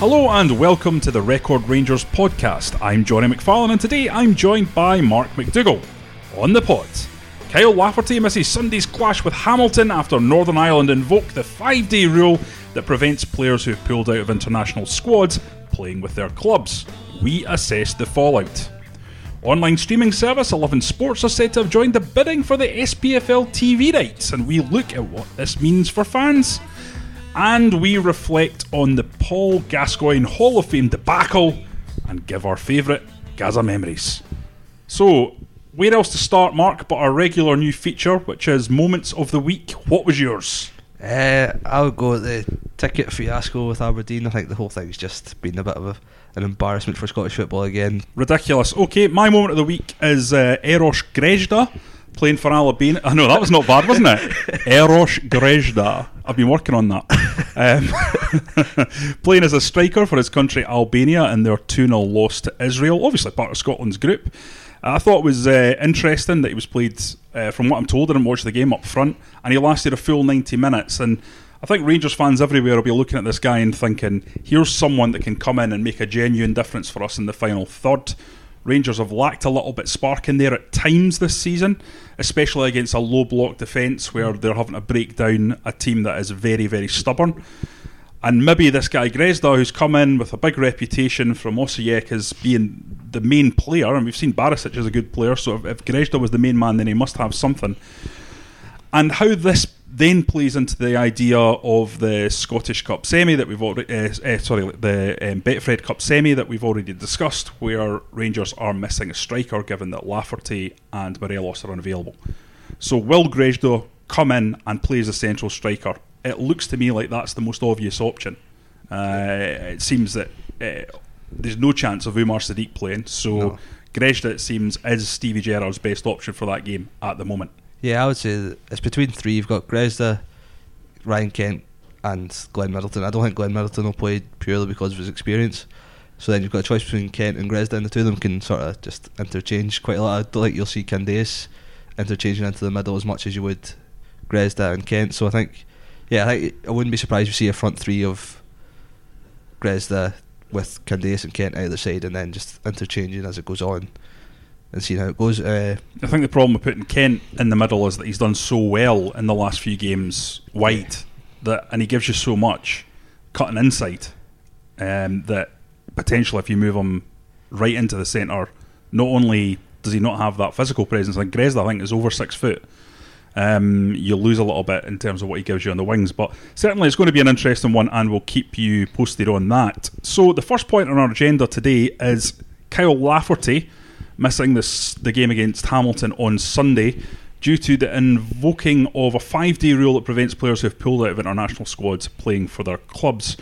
Hello and welcome to the Record Rangers podcast. I'm Jonny McFarlane and today I'm joined by Mark McDougall. On the pod, Kyle Lafferty misses Sunday's clash with Hamilton after Northern Ireland invoked the five day rule that prevents players who've pulled out of international squads playing with their clubs. We assess the fallout. Online streaming service 11 Sports are said to have joined the bidding for the SPFL TV rights, and we look at what this means for fans and we reflect on the Paul Gascoigne Hall of Fame debacle and give our favourite Gazza memories. So, where else to start, Mark, but our regular new feature, which is Moments of the Week. What was yours? Uh, I would go the ticket fiasco with Aberdeen. I think the whole thing's just been a bit of a, an embarrassment for Scottish football again. Ridiculous. Okay, my moment of the week is uh, Eros Grezda playing for Albania. I know that was not bad, wasn't it? Eros Grezda. I've been working on that. Um, playing as a striker for his country Albania in their 2 0 loss to Israel, obviously part of Scotland's group. I thought it was uh, interesting that he was played, uh, from what I'm told, I didn't watch the game up front, and he lasted a full 90 minutes. And I think Rangers fans everywhere will be looking at this guy and thinking, here's someone that can come in and make a genuine difference for us in the final third. Rangers have lacked a little bit spark in there at times this season, especially against a low block defence where they're having to break down a team that is very, very stubborn. And maybe this guy Grezda, who's come in with a big reputation from Osijek as being the main player, and we've seen Barisic as a good player, so if, if Grezda was the main man, then he must have something. And how this then plays into the idea of the Scottish Cup semi that we've already, uh, uh, sorry, the um, Betfred Cup semi that we've already discussed, where Rangers are missing a striker given that Lafferty and Morelos are unavailable. So will Grezda come in and play as a central striker? It looks to me like that's the most obvious option. Uh, it seems that uh, there's no chance of Umar Sadiq playing, so no. Grezda, it seems, is Stevie Gerrard's best option for that game at the moment. Yeah, I would say it's between three. You've got Grezda, Ryan Kent, and Glenn Middleton. I don't think Glenn Middleton will play purely because of his experience. So then you've got a choice between Kent and Grezda, and the two of them can sort of just interchange quite a lot. I don't think you'll see Candeias interchanging into the middle as much as you would Grezda and Kent. So I think, yeah, I think I wouldn't be surprised to see a front three of Grezda with Candeias and Kent either side, and then just interchanging as it goes on and see how it goes. Uh, I think the problem with putting Kent in the middle is that he's done so well in the last few games wide that, and he gives you so much cutting inside um, that potentially if you move him right into the centre, not only does he not have that physical presence, like Grezda, I think is over six foot. Um, you lose a little bit in terms of what he gives you on the wings, but certainly it's going to be an interesting one, and we'll keep you posted on that. So the first point on our agenda today is Kyle Lafferty missing this the game against Hamilton on Sunday due to the invoking of a five day rule that prevents players who have pulled out of international squads playing for their clubs.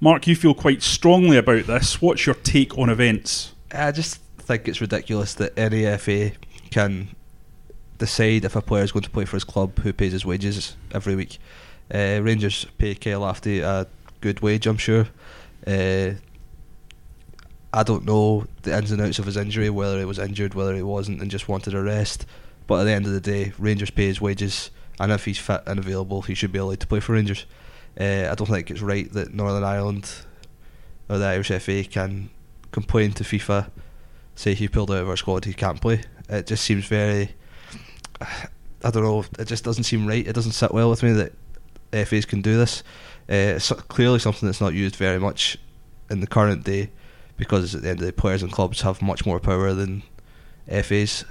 Mark, you feel quite strongly about this. What's your take on events? I just think it's ridiculous that any FA can decide if a player is going to play for his club who pays his wages every week. Uh, Rangers pay Kyle Lafferty a good wage, I'm sure. Uh, I don't know the ins and outs of his injury, whether he was injured, whether he wasn't, and just wanted a rest. But at the end of the day, Rangers pay his wages, and if he's fit and available, he should be allowed to play for Rangers. Uh, I don't think it's right that Northern Ireland or the Irish FA can complain to FIFA, say he pulled out of our squad, he can't play. It just seems very. I don't know. It just doesn't seem right. It doesn't sit well with me that FAs can do this. Uh, it's clearly something that's not used very much in the current day because at the end of the players and clubs have much more power than FAs,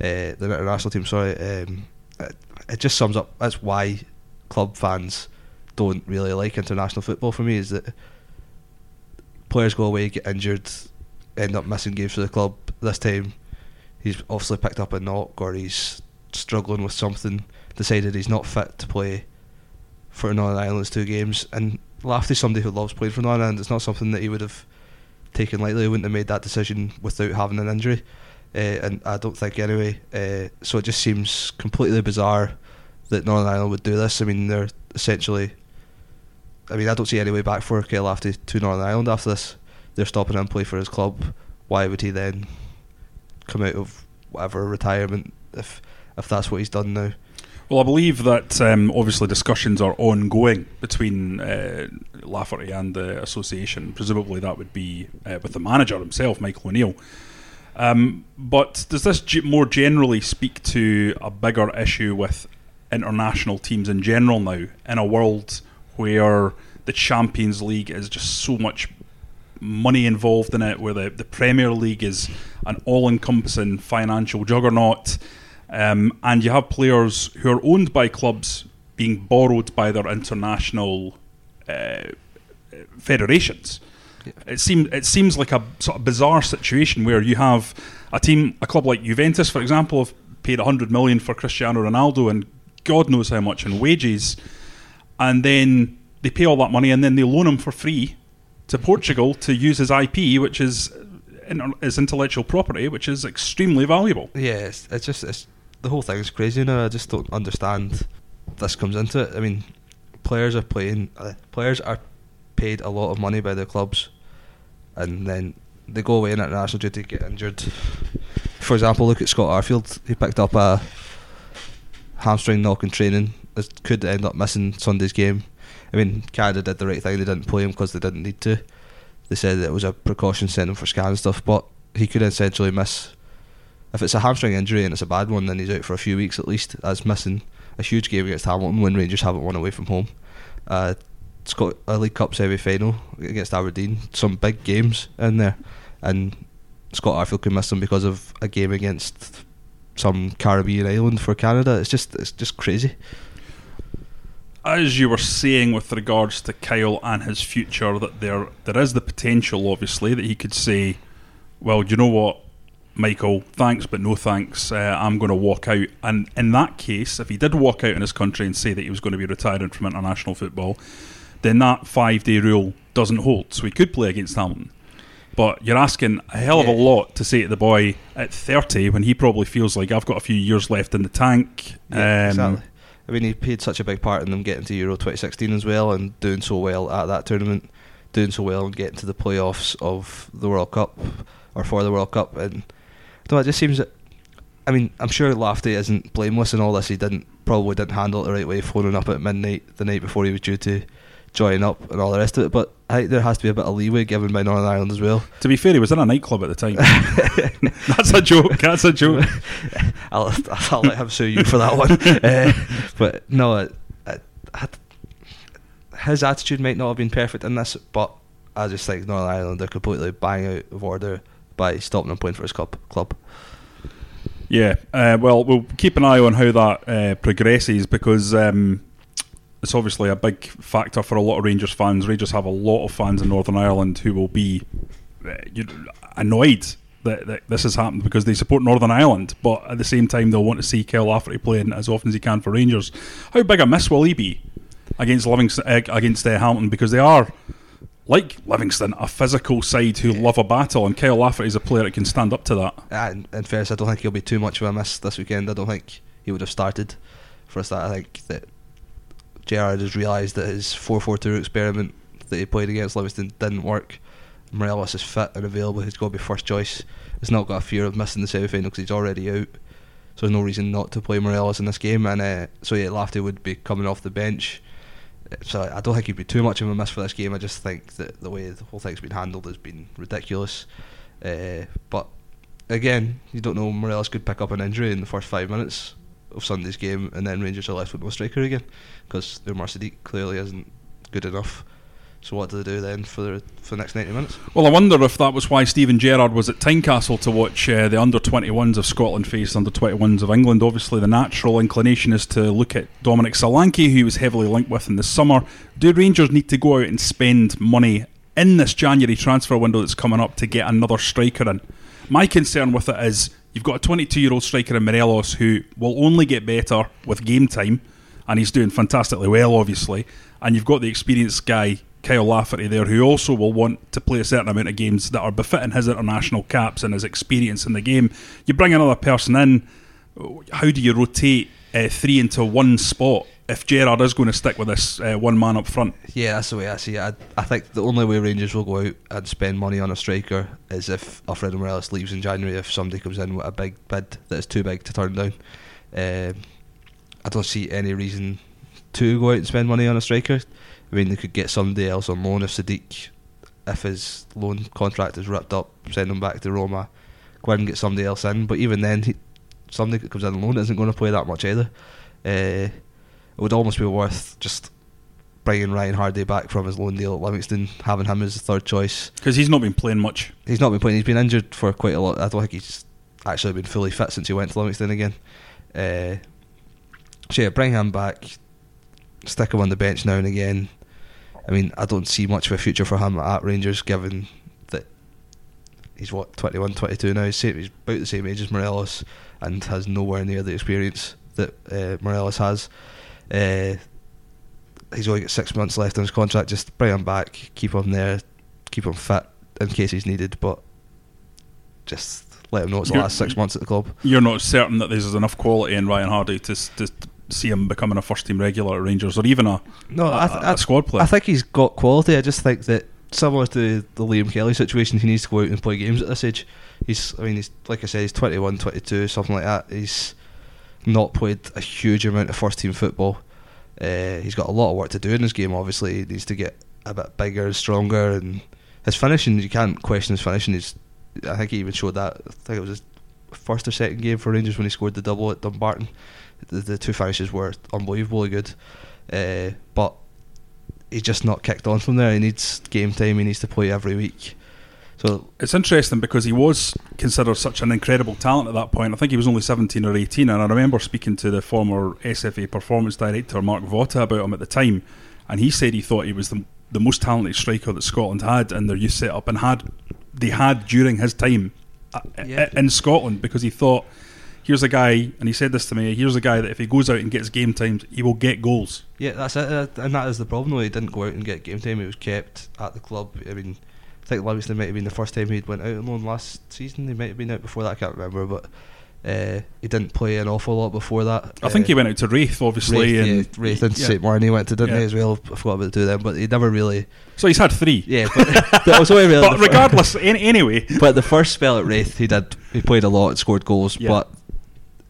uh, the international team. Sorry, um, it, it, just sums up. That's why club fans don't really like international football. For me, is that players go away, get injured, end up missing games for the club. This time, he's obviously picked up a knock or he's struggling with something. Decided he's not fit to play for Northern Ireland's two games. And Lafty's somebody who loves playing for Northern Ireland. It's not something that he would have taken lightly. He wouldn't have made that decision without having an injury. Uh, and I don't think anyway. Uh, so it just seems completely bizarre that Northern Ireland would do this. I mean, they're essentially. I mean, I don't see any way back for Kyle Lafty to Northern Ireland after this. They're stopping him play for his club. Why would he then come out of whatever retirement if if that's what he's done now? Well, I believe that um, obviously discussions are ongoing between uh, Lafferty and the association. Presumably, that would be uh, with the manager himself, Michael O'Neill. Um, but does this g- more generally speak to a bigger issue with international teams in general now in a world where the Champions League is just so much money involved in it, where the, the Premier League is an all encompassing financial juggernaut, um, and you have players who are owned by clubs being borrowed by their international uh, federations. It seems it seems like a sort of bizarre situation where you have a team, a club like Juventus, for example, have paid 100 million for Cristiano Ronaldo and God knows how much in wages, and then they pay all that money and then they loan him for free to Portugal to use his IP, which is his intellectual property, which is extremely valuable. Yeah, it's, it's just it's, the whole thing is crazy now. I just don't understand this comes into it. I mean, players are playing. Uh, players are paid a lot of money by their clubs, and then they go away in international duty, get injured. For example, look at Scott Arfield. He picked up a hamstring knock in training. It could end up missing Sunday's game. I mean, Canada did the right thing. They didn't play him because they didn't need to. They said it was a precaution, sent him for scan and stuff. But he could essentially miss. If it's a hamstring injury and it's a bad one, then he's out for a few weeks at least. As missing a huge game against Hamilton when Rangers haven't won away from home. Uh, Scott a League Cup semi final against Aberdeen. Some big games in there, and Scott Arfield could miss them because of a game against some Caribbean island for Canada. It's just it's just crazy. As you were saying with regards to Kyle and his future, that there there is the potential, obviously, that he could say, "Well, do you know what, Michael? Thanks, but no thanks. Uh, I'm going to walk out." And in that case, if he did walk out in his country and say that he was going to be retiring from international football, then that five day rule doesn't hold. So he could play against Hamilton. But you're asking a hell of a lot to say to the boy at 30 when he probably feels like I've got a few years left in the tank. Yeah, um, exactly. I mean, he played such a big part in them getting to Euro 2016 as well and doing so well at that tournament, doing so well and getting to the playoffs of the World Cup or for the World Cup. And I it just seems that. I mean, I'm sure Lafty isn't blameless in all this. He didn't probably didn't handle it the right way, phoning up at midnight the night before he was due to join up and all the rest of it. But I think there has to be a bit of leeway given by Northern Ireland as well. To be fair, he was in a nightclub at the time. That's a joke. That's a joke. I'll, I'll let him sue you for that one. Uh, but no, his attitude might not have been perfect in this, but I just think Northern Ireland are completely bang out of order by stopping him playing for his club. club. Yeah, uh, well, we'll keep an eye on how that uh, progresses because um, it's obviously a big factor for a lot of Rangers fans. Rangers have a lot of fans in Northern Ireland who will be uh, annoyed that, that, this has happened because they support Northern Ireland, but at the same time they'll want to see Kyle Lafferty playing as often as he can for Rangers. How big a miss will he be against Livingston uh, against uh, Hamilton because they are like Livingston, a physical side who yeah. love a battle, and Kyle Lafferty is a player that can stand up to that. Uh, in, in fairness, I don't think he'll be too much of a miss this weekend. I don't think he would have started for us. That I think that Gerrard has realised that his 4-4-2 experiment that he played against Livingston didn't work. Morelos is fit and available. He's got to be first choice. He's not got a fear of missing the semi final because he's already out. So there's no reason not to play Morelos in this game. And uh, so yeah, Lafty would be coming off the bench. So I don't think he'd be too much of a miss for this game. I just think that the way the whole thing's been handled has been ridiculous. Uh, but again, you don't know. Morelos could pick up an injury in the first five minutes of Sunday's game, and then Rangers are left with no striker again because Umar Sadiq clearly isn't good enough. So what do they do then for the, for the next 90 minutes? Well, I wonder if that was why Steven Gerrard was at Tynecastle to watch uh, the under-21s of Scotland face under-21s of England. Obviously, the natural inclination is to look at Dominic Solanke, who was heavily linked with in the summer. Do Rangers need to go out and spend money in this January transfer window that's coming up to get another striker in. My concern with it is you've got a 22 year old striker in Morelos who will only get better with game time, and he's doing fantastically well, obviously. And you've got the experienced guy, Kyle Lafferty, there, who also will want to play a certain amount of games that are befitting his international caps and his experience in the game. You bring another person in, how do you rotate uh, three into one spot? If Gerrard is going to stick with this uh, one man up front, Yeah, that's the way I see it. I, I think the only way Rangers will go out and spend money on a striker is if Alfredo Morelos leaves in January. If somebody comes in with a big bid that is too big to turn down, um, I don't see any reason to go out and spend money on a striker. I mean, they could get somebody else on loan if Sadiq, if his loan contract is ripped up, send him back to Roma. Go ahead and get somebody else in. But even then, he, somebody that comes in on loan isn't going to play that much either. Uh, it would almost be worth just bringing Ryan Hardie back from his loan deal at Livingston, having him as the third choice. because he's not been playing much. He's not been playing. He's been injured for quite a lot. I don't think he's actually been fully fit since he went to Livingston again. Uh, so yeah, bring him back. Stick him on the bench now and again. I mean, I don't see much of a future for him at Rangers, given that he's what 21, 22 now. He's, same, he's about the same age as Morelos and has nowhere near the experience that uh, Morelos has. Uh, he's only got six months left on his contract. Just bring him back, keep him there, keep him fit in case he's needed. But just let him know it's the You're- last six months at the club. You're not certain that there's enough quality in Ryan Hardie to, to see him becoming a first team regular at Rangers or even a, No, a, I th- a squad player. I think he's got quality. I just think that similar to the Liam Kelly situation, he needs to go out and play games at this age. He's, I mean, he's like I said, he's 21, 22, something like that. He's not played a huge amount of first team football. Uh, he's got a lot of work to do in his game. Obviously, he needs to get a bit bigger, and stronger, and his finishing. You can't question his finishing. He's, I think he even showed that. I think it was his first or second game for Rangers when he scored the double at Dumbarton. The, the two finishes were unbelievably good, uh, but he's just not kicked on from there. He needs game time. He needs to play every week. So It's interesting because he was considered such an incredible talent at that point. I think he was only 17 or 18, and I remember speaking to the former SFA performance director, Mark Wotte, about him at the time, and he said he thought he was the, the most talented striker that Scotland had in their youth setup and had they had during his time uh, Yeah. in Scotland because he thought, here's a guy, and he said this to me, here's a guy that if he goes out and gets game times, he will get goals. yeah, that's it, uh, and that is the problem. Though he didn't go out and get game time. He was kept at the club. I mean, I think Livingston might have been the first time he'd went out on loan last season. He might have been out before that. I can't remember, but uh, he didn't play an awful lot before that. I think Uh, he went out to Raith, obviously. Raith, and, yeah, Raith and yeah. St Mirren he went to, didn't Yeah. he, as well? I forgot about the two of them, but he never really. So he's had three. Yeah, but that was only really. But regardless, an- anyway, but the first spell at Raith, he did. He played a lot and scored goals, Yeah. but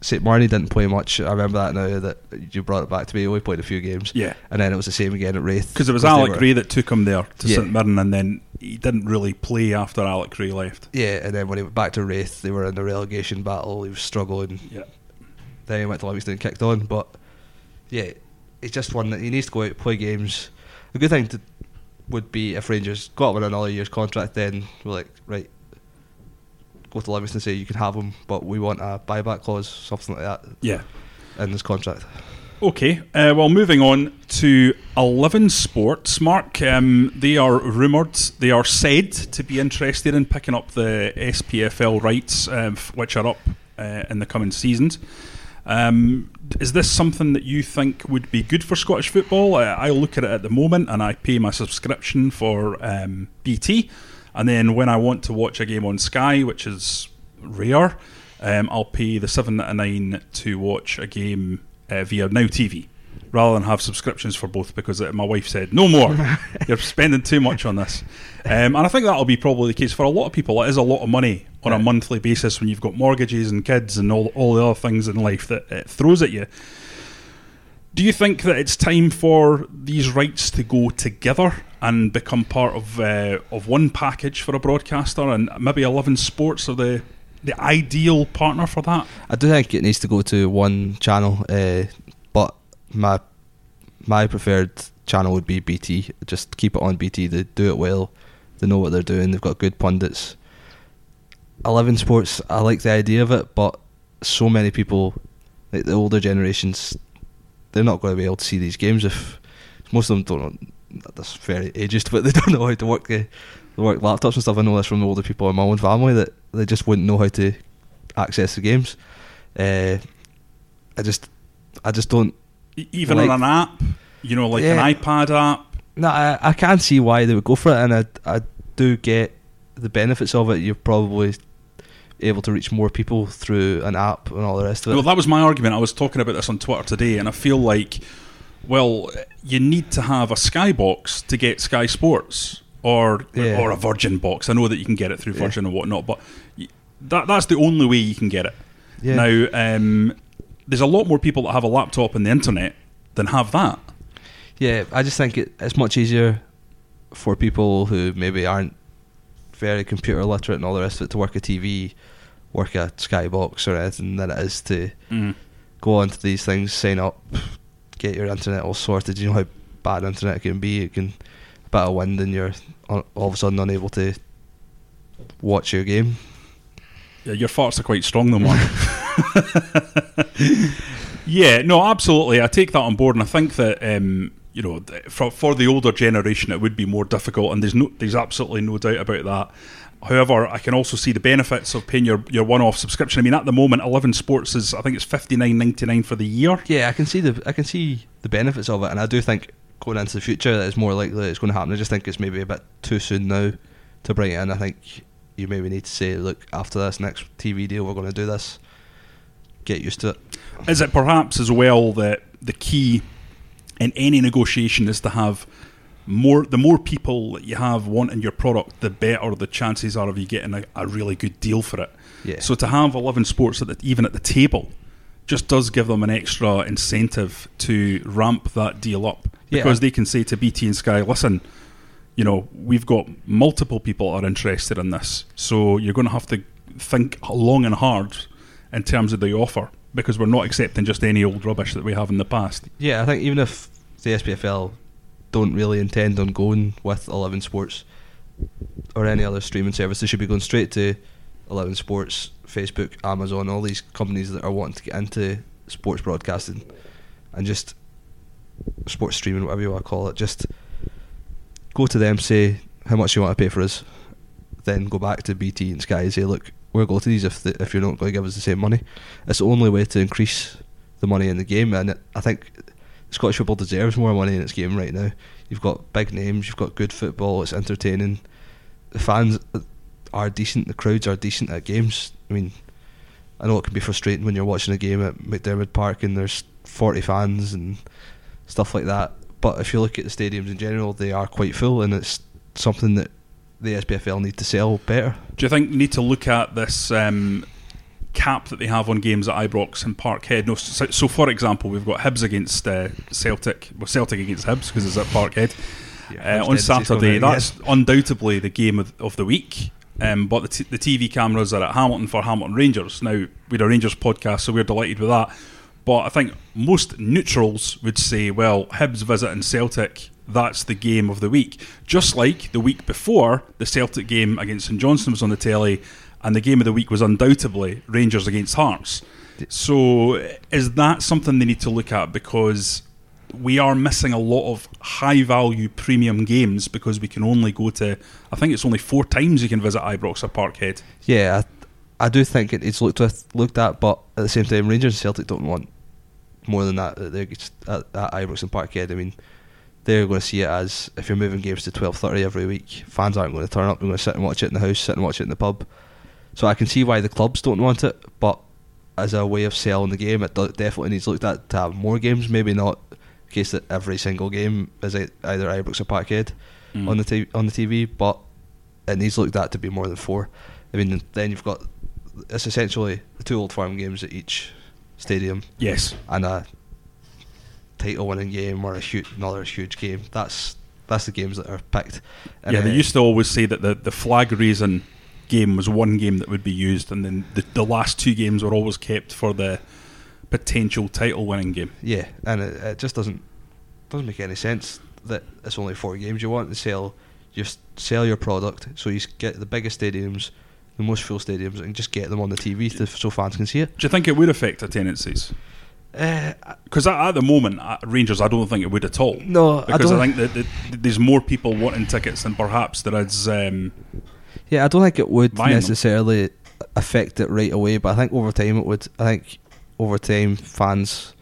St Mirren didn't play much. I remember that now that you brought it back to me. He only played a few games, yeah. and then it was the same again at Raith Because it was Alec were- Gray that took him there to Yeah. St Mirren, and then he didn't really play after Alex Rae left. Yeah, and then when he went back to Raith, they were in the relegation battle. He was struggling. Yeah. Then he went to Livingston and kicked on, but yeah, it's just one that he needs to go out and play games. A good thing to, would be if Rangers got him on another year's contract. Then we're like, right, go to Livingston and say you can have him, but we want a buyback clause, something like that, Yeah. in this contract. Okay, uh, well, moving on to 11 Sports. Mark, um, they are rumoured, they are said to be interested in picking up the SPFL rights, um, which are up uh, in the coming seasons. Um, is this something that you think would be good for Scottish football? I look at it at the moment and I pay my subscription for um, BT. And then when I want to watch a game on Sky, which is rare, um, I'll pay the seven ninety nine to watch a game uh, via Now TV, rather than have subscriptions for both. Because uh, my wife said, "No more, you're spending too much on this." Um, and I think that'll be probably the case for a lot of people. It is a lot of money on a monthly basis when you've got mortgages and kids and all all the other things in life that it throws at you. Do you think that it's time for these rights to go together and become part of uh, of one package for a broadcaster, and maybe Eleven Sports are the the ideal partner for that? I do think it needs to go to one channel, uh, but my my preferred channel would be BT. Just keep it on BT. They do it well. They know what they're doing. They've got good pundits. Eleven Sports. I like the idea of it, but so many people, like the older generations, they're not going to be able to see these games if most of them don't that's very ageist, but they don't know how to work the, the work laptops and stuff. I know this from older people in my own family that they just wouldn't know how to access the games. Uh, I just, I just don't. Even Like- on an app, you know, like Yeah. an iPad app. No, I, I can see why they would go for it, and I, I do get the benefits of it. You're probably able to reach more people through an app and all the rest of it. Well, that was my argument. I was talking about this on Twitter today, and I feel like, well, you need to have a Skybox to get Sky Sports or Yeah. or a Virgin box. I know that you can get it through Yeah. Virgin and whatnot, but that that's the only way you can get it. Yeah. Now, um, there's a lot more people that have a laptop and the internet than have that. Yeah, I just think it, it's much easier for people who maybe aren't very computer literate and all the rest of it to work a TV, work a Skybox or anything than it is to Mm. go onto these things, sign up, get your internet all sorted. You know how bad internet can be. It can a bit of wind and you're all of a sudden unable to watch your game. Yeah, your farts are quite strong, though, Mark. yeah, no, absolutely. I take that on board, and I think that um, you know, for for the older generation, it would be more difficult, and there's no, there's absolutely no doubt about that. However, I can also see the benefits of paying your, your one off subscription. I mean, at the moment, Eleven Sports is I think it's fifty nine ninety nine for the year. Yeah, I can see the I can see the benefits of it, and I do think going into the future that it's more likely it's going to happen. I just think it's maybe a bit too soon now to bring it in. I think you maybe need to say, look, after this next TV deal, we're going to do this. Get used to it. Is it perhaps as well that the key in any negotiation is to have more the more people that you have wanting your product, the better the chances are of you getting a, a really good deal for it. Yeah. So to have Eleven Sports at the, even at the table just does give them an extra incentive to ramp that deal up Yeah. because they can say to BT and Sky, listen, you know, we've got multiple people are interested in this, so you're going to have to think long and hard in terms of the offer because we're not accepting just any old rubbish that we have in the past. Yeah, I think even if the SPFL don't really intend on going with Eleven Sports or any other streaming service, they should be going straight to Eleven Sports, Facebook, Amazon, all these companies that are wanting to get into sports broadcasting and just sports streaming, whatever you want to call it. Just go to them, say how much you want to pay for us, then go back to BT and Sky and say, look, we'll go to these if the, if you're not going to give us the same money. It's the only way to increase the money in the game, and it, I think Scottish football deserves more money in its game right now. You've got big names, you've got good football, it's entertaining. The fans are decent, the crowds are decent at games. I mean, I know it can be frustrating when you're watching a game at McDiarmid Park and there's 40 fans and stuff like that. But if you look at the stadiums in general, they are quite full, and it's something that the SPFL need to sell better. Do you think you need to look at this um, cap that they have on games at Ibrox and Parkhead? No, so, so for example, we've got Hibs against uh, Celtic, well, Celtic against Hibs because it's at Parkhead. Yeah, uh, on Saturday. That's undoubtedly the game of, of the week. Um, but the, t- the TV cameras are at Hamilton for Hamilton Rangers. Now, we're a Rangers podcast, so we're delighted with that. But I think most neutrals would say, well, Hibs visiting Celtic, that's the game of the week. Just like the week before, the Celtic game against St Johnstone was on the telly, and the game of the week was undoubtedly Rangers against Hearts. So, is that something they need to look at? Because we are missing a lot of high value premium games because we can only go to I think it's only four times you can visit Ibrox or Parkhead. Yeah, I, I do think it, it's looked with, looked at, but at the same time, Rangers and Celtic don't want more than that. They're just at, at Ibrox and Parkhead. I mean, they're going to see it as if you're moving games to twelve thirty every week, fans aren't going to turn up. They're going to sit and watch it in the house, sit and watch it in the pub. So I can see why the clubs don't want it, but as a way of selling the game, it definitely needs looked at to have more games. Maybe not the case that every single game is ei- either Ibrox or Parkhead Mm. on the t- on the TV, but it needs looked at to be more than four. I mean, then you've got it's essentially the two old firm games at each stadium Yes. and a title-winning game or a huge, another huge game. That's that's the games that are picked. And, yeah, they used to always say that the, the flag raising game was one game that would be used and then the, the last two games were always kept for the potential title winning game. Yeah, and it, it just doesn't doesn't make any sense that it's only four games. You want to sell, just sell your product so you get the biggest stadiums, the most full stadiums, and just get them on the TV to, so fans can see it. Do you think it would affect attendances? Uh, Because at, at the moment, at Rangers, I don't think it would at all. No, because I, don't- think that, that there's more people wanting tickets than perhaps there is. Um, yeah, I don't think it would necessarily affect it right away, but I think over time it would. I think over time fans,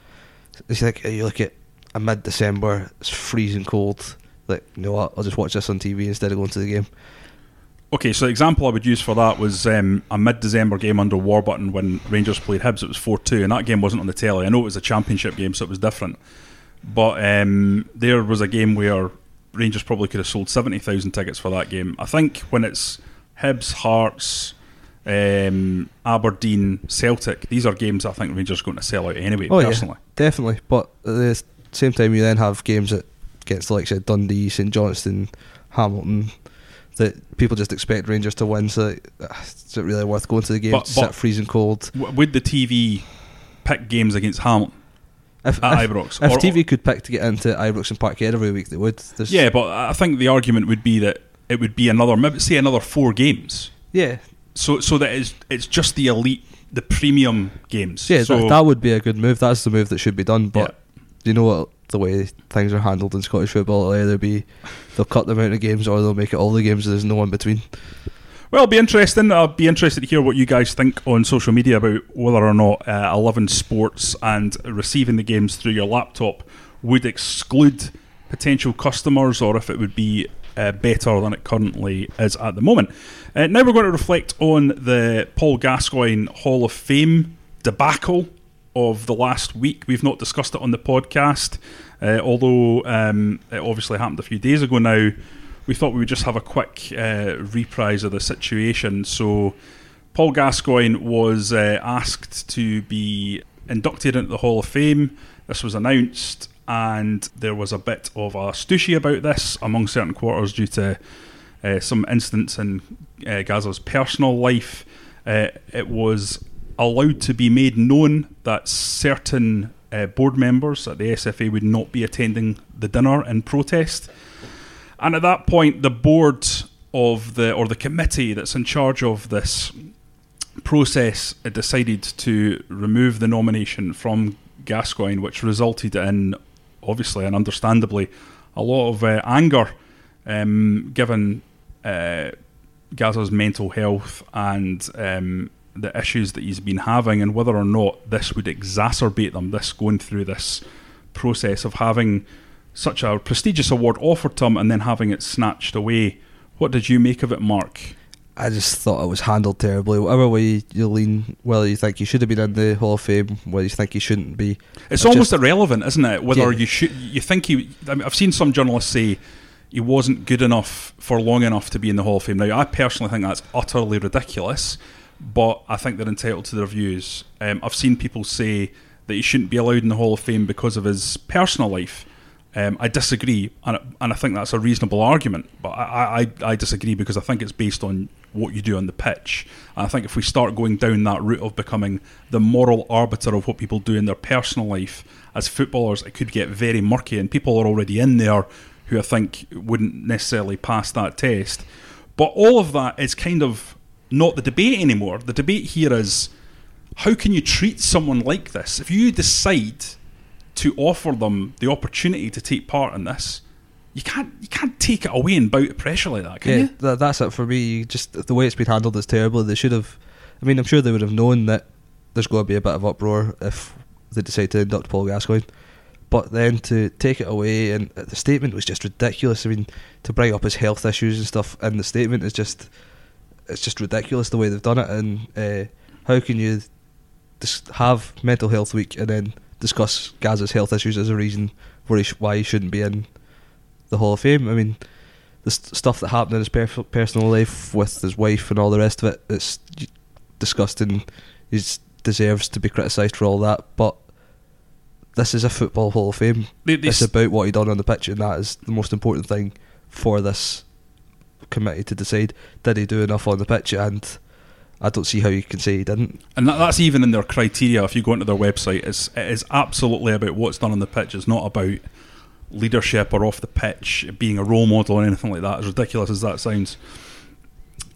it's like you look at a mid December, it's freezing cold. Like, you know what? I'll just watch this on TV instead of going to the game. okay, so the example I would use for that was um, a mid-December game under Warburton when Rangers played Hibs. It was four-two, and that game wasn't on the telly. I know it was a championship game, so it was different. But um, there was a game where Rangers probably could have sold seventy thousand tickets for that game. I think when it's Hibs, Hearts, um, Aberdeen, Celtic, these are games I think Rangers are going to sell out anyway. Oh personally. yeah, definitely. But at the same time, you then have games that against like of Dundee, St Johnstone, Hamilton. That people just expect Rangers to win, so uh, is it really worth going to the game? But- to sit but- freezing cold. W- Would the TV pick games against Hamilton If, at if, Ibrox? if Or- TV could pick to get into Ibrox and Parkhead every week, they would. There's, Yeah, but I think the argument would be that it would be another, maybe say another four games. yeah, So, so that it's it's just the elite, the premium games. yeah. so, that, that would be a good move. That's the move that should be done. But Yeah. you know what? The way things are handled in Scottish football, it'll either be they'll cut the amount of games or they'll make it all the games. There's no in between. Well, it'll be interesting. I'll be interested to hear what you guys think on social media about whether or not uh, Eleven Sports and receiving the games through your laptop would exclude potential customers, or if it would be uh, better than it currently is at the moment. Uh, now we're going to reflect on the Paul Gascoigne Hall of Fame debacle of the last week. We've not discussed it on the podcast, uh, although um, it obviously happened a few days ago now. We thought we would just have a quick uh, reprise of the situation. So, Paul Gascoigne was uh, asked to be inducted into the Hall of Fame. This was announced, and there was a bit of a stushy about this among certain quarters due to uh, some incidents in uh, Gazza's personal life. Uh, it was allowed to be made known that certain uh, board members at the SFA would not be attending the dinner in protest. And at that point, the board of the or the committee that's in charge of this process decided to remove the nomination from Gascoigne, which resulted in, obviously and understandably, a lot of uh, anger, um, given uh, Gazza's mental health and um, the issues that he's been having, and whether or not this would exacerbate them. This going through this process of having such a prestigious award offered to him and then having it snatched away. What did you make of it, Mark? I just thought it was handled terribly. Whatever way you lean, whether you think you should have been in the Hall of Fame, whether you think you shouldn't be, It's almost just- irrelevant, isn't it? Whether Yeah. you should, you think he. I mean, I've seen some journalists say he wasn't good enough for long enough to be in the Hall of Fame. Now, I personally think that's utterly ridiculous, but I think they're entitled to their views. Um, I've seen people say that he shouldn't be allowed in the Hall of Fame because of his personal life. Um, I disagree, and, and I think that's a reasonable argument. But I, I, I disagree because I think it's based on what you do on the pitch. And I think if we start going down that route of becoming the moral arbiter of what people do in their personal life as footballers, it could get very murky. And people are already in there who I think wouldn't necessarily pass that test. But all of that is kind of not the debate anymore. The debate here is how can you treat someone like this? If you decide to offer them the opportunity to take part in this, you can't you can't take it away and bout pressure like that, can yeah, you? tha- that's it for me. Just the way it's been handled is terrible. They should have. I mean, I'm sure they would have known that there's going to be a bit of uproar if they decide to induct Paul Gascoigne. But then to take it away, and the statement was just ridiculous. I mean, to bring up his health issues and stuff in the statement is just, it's just ridiculous the way they've done it. And uh, how can you dis- have mental health week and then discuss Gazza's health issues as a reason for he sh- why he shouldn't be in the Hall of Fame? I mean, the st- stuff that happened in his per- personal life with his wife and all the rest of it, it's disgusting. He deserves to be criticised for all that, but this is a football Hall of Fame. They- they it's about what he done on the pitch, and that is the most important thing for this committee to decide. Did he do enough on the pitch? And I don't see how you can say he didn't. And that, that's even in their criteria. If you go into their website, it's, it is absolutely about what's done on the pitch. It's not about leadership or off the pitch, being a role model or anything like that. As ridiculous as that sounds.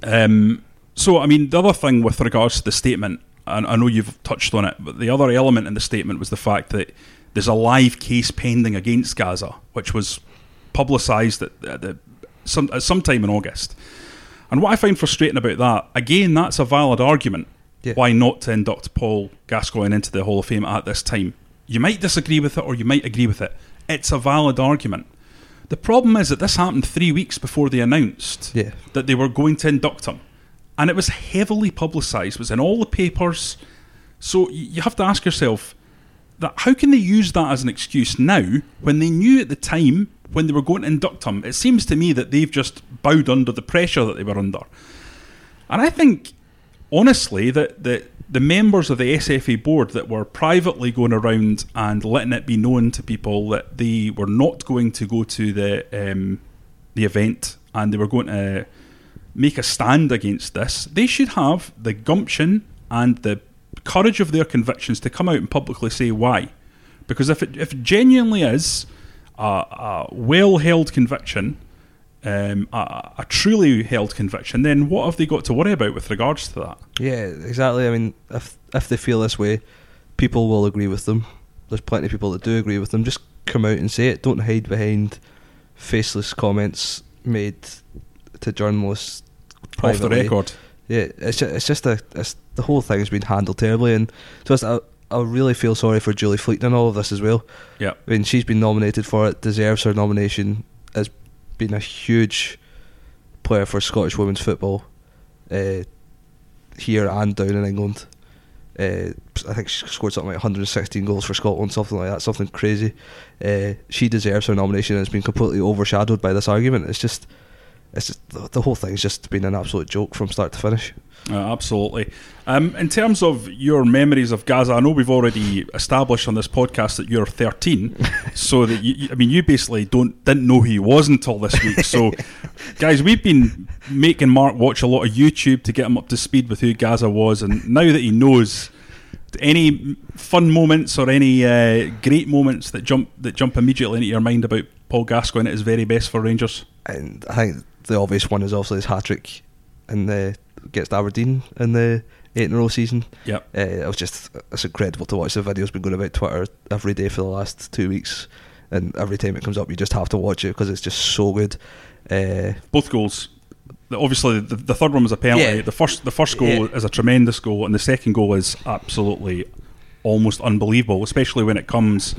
Um, so, I mean, the other thing with regards to the statement, and I know you've touched on it, but the other element in the statement was the fact that there's a live case pending against Gazza, which was publicised at, at, some, at some time in August. And what I find frustrating about that, again, that's a valid argument Yeah. why not to induct Paul Gascoigne into the Hall of Fame at this time. You might disagree with it or you might agree with it. It's a valid argument. The problem is that this happened three weeks before they announced Yeah. that they were going to induct him. And it was heavily publicised, it was in all the papers. So you have to ask yourself that how can they use that as an excuse now when they knew at the time when they were going to induct him? It seems to me that they've just bowed under the pressure that they were under. And I think, honestly, that, that the members of the SFA board that were privately going around and letting it be known to people that they were not going to go to the um, the event and they were going to make a stand against this, they should have the gumption and the courage of their convictions to come out and publicly say why. Because if it, if it genuinely is a, a well held conviction, um, a, a truly held conviction, then what have they got to worry about with regards to that? Yeah, exactly. I mean, if if they feel this way, people will agree with them. There's plenty of people that do agree with them. Just come out and say it. Don't hide behind faceless comments made to journalists Off the record. Yeah, it's just, it's just a it's, the whole thing has been handled terribly, and so I I really feel sorry for Julie Fleeton in all of this as well. Yeah. I mean, she's been nominated for it, deserves her nomination, has been a huge player for Scottish women's football uh, here and down in England. Uh, I think she scored something like 116 goals for Scotland, something like that, something crazy. Uh, she deserves her nomination and it's been completely overshadowed by this argument. It's just, it's just the, the whole thing's just been an absolute joke from start to finish. Uh, absolutely. Um, in terms of your memories of Gazza, I know we've already established on this podcast that you're 13, so that you, I mean, you basically don't didn't know who he was until this week. So, guys, we've been making Mark watch a lot of YouTube to get him up to speed with who Gazza was, and now that he knows any fun moments or any uh, great moments that jump that jump immediately into your mind about Paul Gascoigne at his very best for Rangers. And I think the obvious one is obviously his hat trick in the against Aberdeen in the eight in a row season. Yep. Uh, it was just it's incredible to watch. The video's been going about Twitter every day for the last two weeks, and every time it comes up, you just have to watch it because it's just so good. Uh, both goals. Obviously, the, the third one was a penalty. Yeah. The first, the first goal Yeah. is a tremendous goal, and the second goal is absolutely almost unbelievable, especially when it comes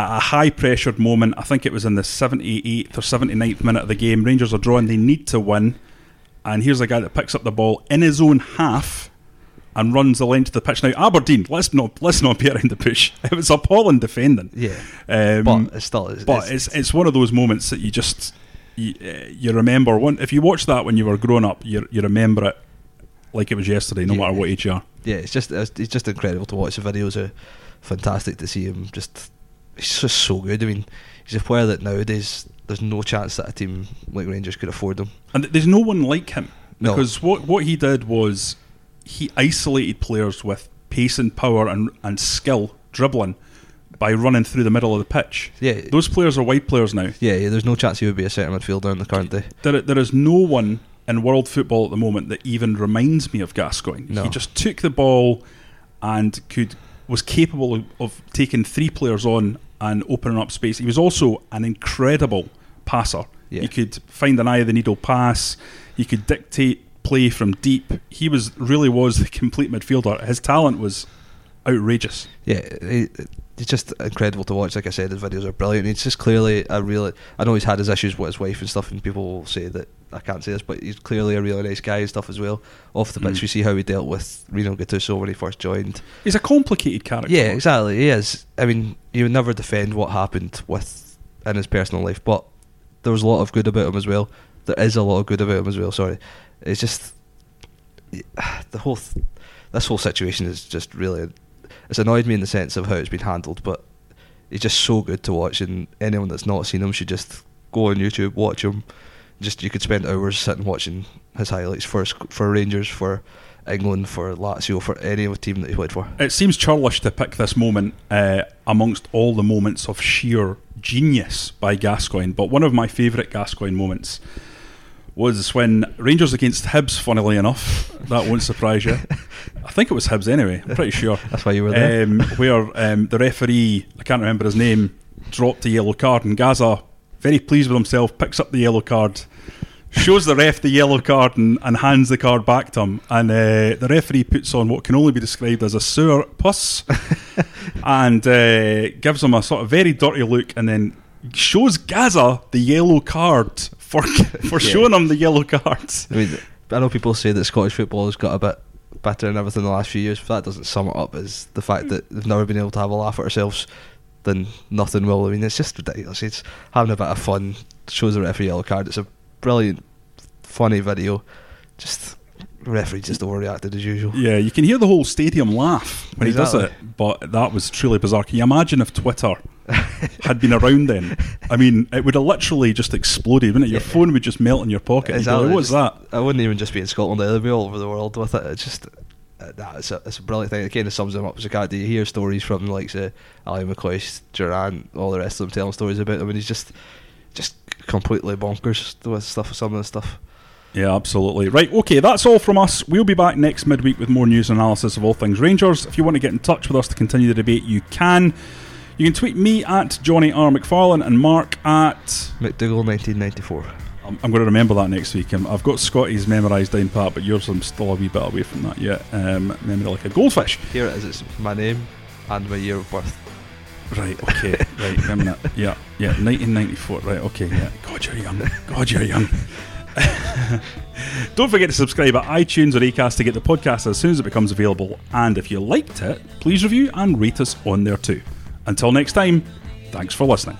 at a high pressured moment. I think it was in the 78th or 79th minute of the game. Rangers are drawing; they need to win, and here's a guy that picks up the ball in his own half and runs the length of the pitch. Now, Aberdeen, let's not let's not be around the bush. It was appalling defending. yeah, Um, but it's still it's, but it's it's one of those moments that you just you, uh, you remember. One if you watch that when you were growing up, you you remember it like it was yesterday, no Yeah. matter what age you are. yeah, it's just it's, it's just incredible to watch. The videos are fantastic to see him. Just he's just so good. I mean, he's a player that nowadays there's no chance that a team like Rangers could afford him. And there's no one like him No. because what what he did was he isolated players with pace and power and and skill dribbling by running through the middle of the pitch. Yeah, Those players are wide players now. yeah, yeah. There's no chance he would be a centre midfielder in the current day. There, there is no one in world football at the moment that even reminds me of Gascoigne. No. He just took the ball and could was capable of, of taking three players on and opening up space. He was also an incredible passer. Yeah. He could find an eye of the needle pass. He could dictate play from deep. He was really was the complete midfielder. His talent was outrageous. Yeah, he, it's just incredible to watch. Like I said, his videos are brilliant. He's just clearly a really. I know he's had his issues with his wife and stuff, and people will say that I can't say this, but he's clearly a really nice guy and stuff as well. Off the pitch, Mm. we see how he dealt with Rino Gattuso when he first joined. He's a complicated character. Yeah, exactly. He is. I mean, you would never defend what happened with in his personal life, but there was a lot of good about him as well. There is a lot of good about him as well. Sorry, it's just the whole th- this whole situation is just really it's annoyed me in the sense of how it's been handled, but he's just so good to watch, and anyone that's not seen him should just go on YouTube, watch him. Just you could spend hours sitting watching his highlights for for Rangers, for England, for Lazio, for any other team that he played for. It seems churlish to pick this moment uh, amongst all the moments of sheer genius by Gascoigne, but one of my favourite Gascoigne moments was when Rangers against Hibs, funnily enough, that won't surprise you. I think it was Hibs anyway. I'm pretty sure. That's why you were there. Um, where um, the referee, I can't remember his name, dropped a yellow card, and Gazza, very pleased with himself, picks up the yellow card, shows the ref the yellow card, and, and hands the card back to him. And uh, the referee puts on what can only be described as a sour puss, and uh, gives him a sort of very dirty look, and then shows Gazza the yellow card for for Yeah. showing him the yellow cards. I mean, I know people say that Scottish football has got a bit better and everything in the last few years, but that doesn't sum it up as the fact that they've never been able to have a laugh at ourselves, then nothing will. I mean, it's just ridiculous. It's having a bit of fun, shows the referee yellow card. It's a brilliant, funny video. Just, referee just overreacted as usual. Yeah, you can hear the whole stadium laugh when he does it, but that was truly bizarre. Can you imagine if Twitter had been around then? I mean, it would have literally just exploded, wouldn't it? Your Yeah. phone would just melt in your pocket. Like, oh, Exactly. what was that? I wouldn't even just be in Scotland. It'd be all over the world with it. It's just, uh, nah, a, it's a brilliant thing. It kind of sums them up as a character. You hear stories from like say Ally McCoist, Durrant, all the rest of them telling stories about him, and he's just, just completely bonkers with stuff. Some of the stuff. Yeah, absolutely. Right, okay, that's all from us. We'll be back next midweek with more news and analysis of all things Rangers. If you want to get in touch with us to continue the debate, you can. You can tweet me at Jonny R. McFarlane and Mark at. McDougall, 1994. I'm, I'm going to remember that next week. Um, I've got Scotty's memorised down pat, but yours I'm still a wee bit away from that yet. Um, memory like a goldfish. Here it is. It's my name and my year of birth. Right, okay, right, wait a minute. Yeah, yeah, 1994, right, okay, yeah. God, you're young. God, you're young. Don't forget to subscribe at iTunes or Acast to get the podcast as soon as it becomes available. And if you liked it, please review and rate us on there too. Until next time, thanks for listening.